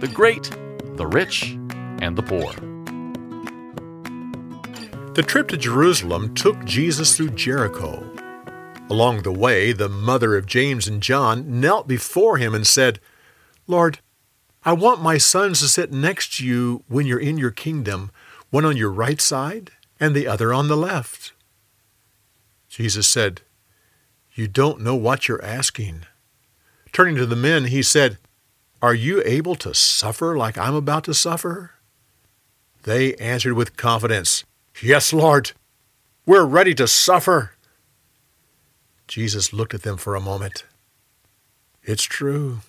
the great, the rich, and the poor. The trip to Jerusalem took Jesus through Jericho. Along the way, the mother of James and John knelt before him and said, Lord, I want my sons to sit next to you when you're in your kingdom, one on your right side and the other on the left. Jesus said, You don't know what you're asking. Turning to the men, he said, Are you able to suffer like I'm about to suffer? They answered with confidence, Yes, Lord, we're ready to suffer. Jesus looked at them for a moment. It's true.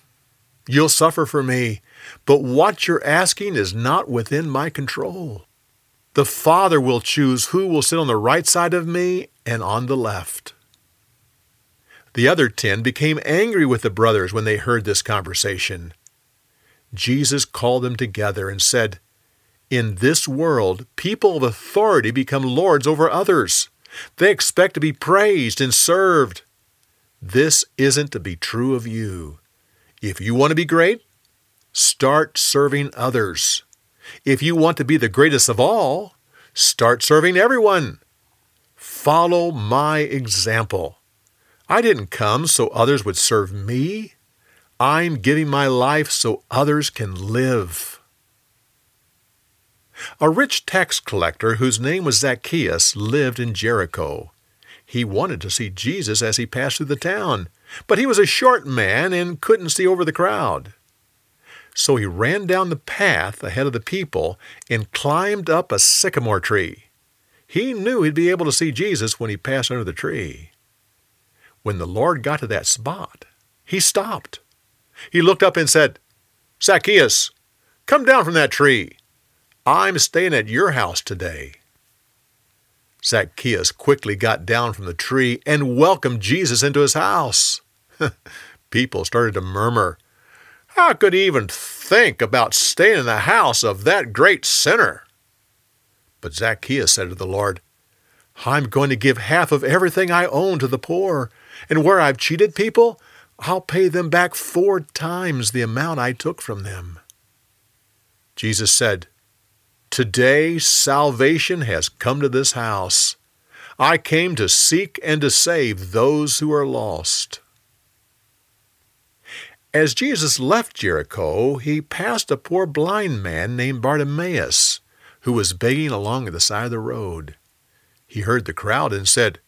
You'll suffer for me, but what you're asking is not within my control. The Father will choose who will sit on the right side of me and on the left. The other ten became angry with the brothers when they heard this conversation. Jesus called them together and said, In this world, people of authority become lords over others. They expect to be praised and served. This isn't to be true of you. If you want to be great, start serving others. If you want to be the greatest of all, start serving everyone. Follow my example. I didn't come so others would serve me. I'm giving my life so others can live. A rich tax collector whose name was Zacchaeus lived in Jericho. He wanted to see Jesus as he passed through the town, but he was a short man and couldn't see over the crowd. So he ran down the path ahead of the people and climbed up a sycamore tree. He knew he'd be able to see Jesus when he passed under the tree. When the Lord got to that spot, he stopped. He looked up and said, Zacchaeus, come down from that tree. I'm staying at your house today. Zacchaeus quickly got down from the tree and welcomed Jesus into his house. People started to murmur, How could he even think about staying in the house of that great sinner? But Zacchaeus said to the Lord, I'm going to give half of everything I own to the poor, and where I've cheated people, I'll pay them back four times the amount I took from them. Jesus said, Today salvation has come to this house. I came to seek and to save those who are lost. As Jesus left Jericho, he passed a poor blind man named Bartimaeus, who was begging along the side of the road. He heard the crowd and said,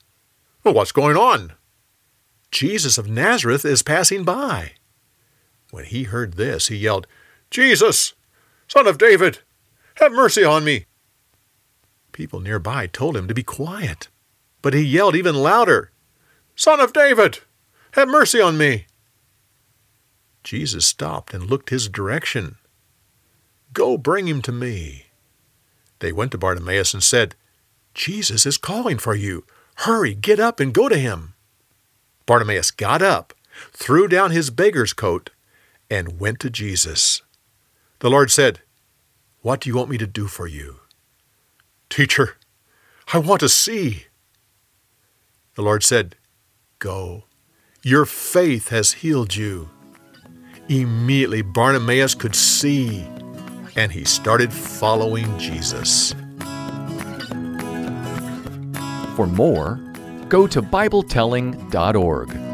well, What's going on? Jesus of Nazareth is passing by. When he heard this, he yelled, Jesus, son of David, have mercy on me. People nearby told him to be quiet, but he yelled even louder, Son of David, have mercy on me. Jesus stopped and looked his direction. Go bring him to me. They went to Bartimaeus and said, Jesus is calling for you. Hurry, get up and go to him. Bartimaeus got up, threw down his beggar's coat, and went to Jesus. The Lord said, What do you want me to do for you? Teacher, I want to see. The Lord said, Go. Your faith has healed you. Immediately Bartimaeus could see, and he started following Jesus. For more, go to BibleTelling.org.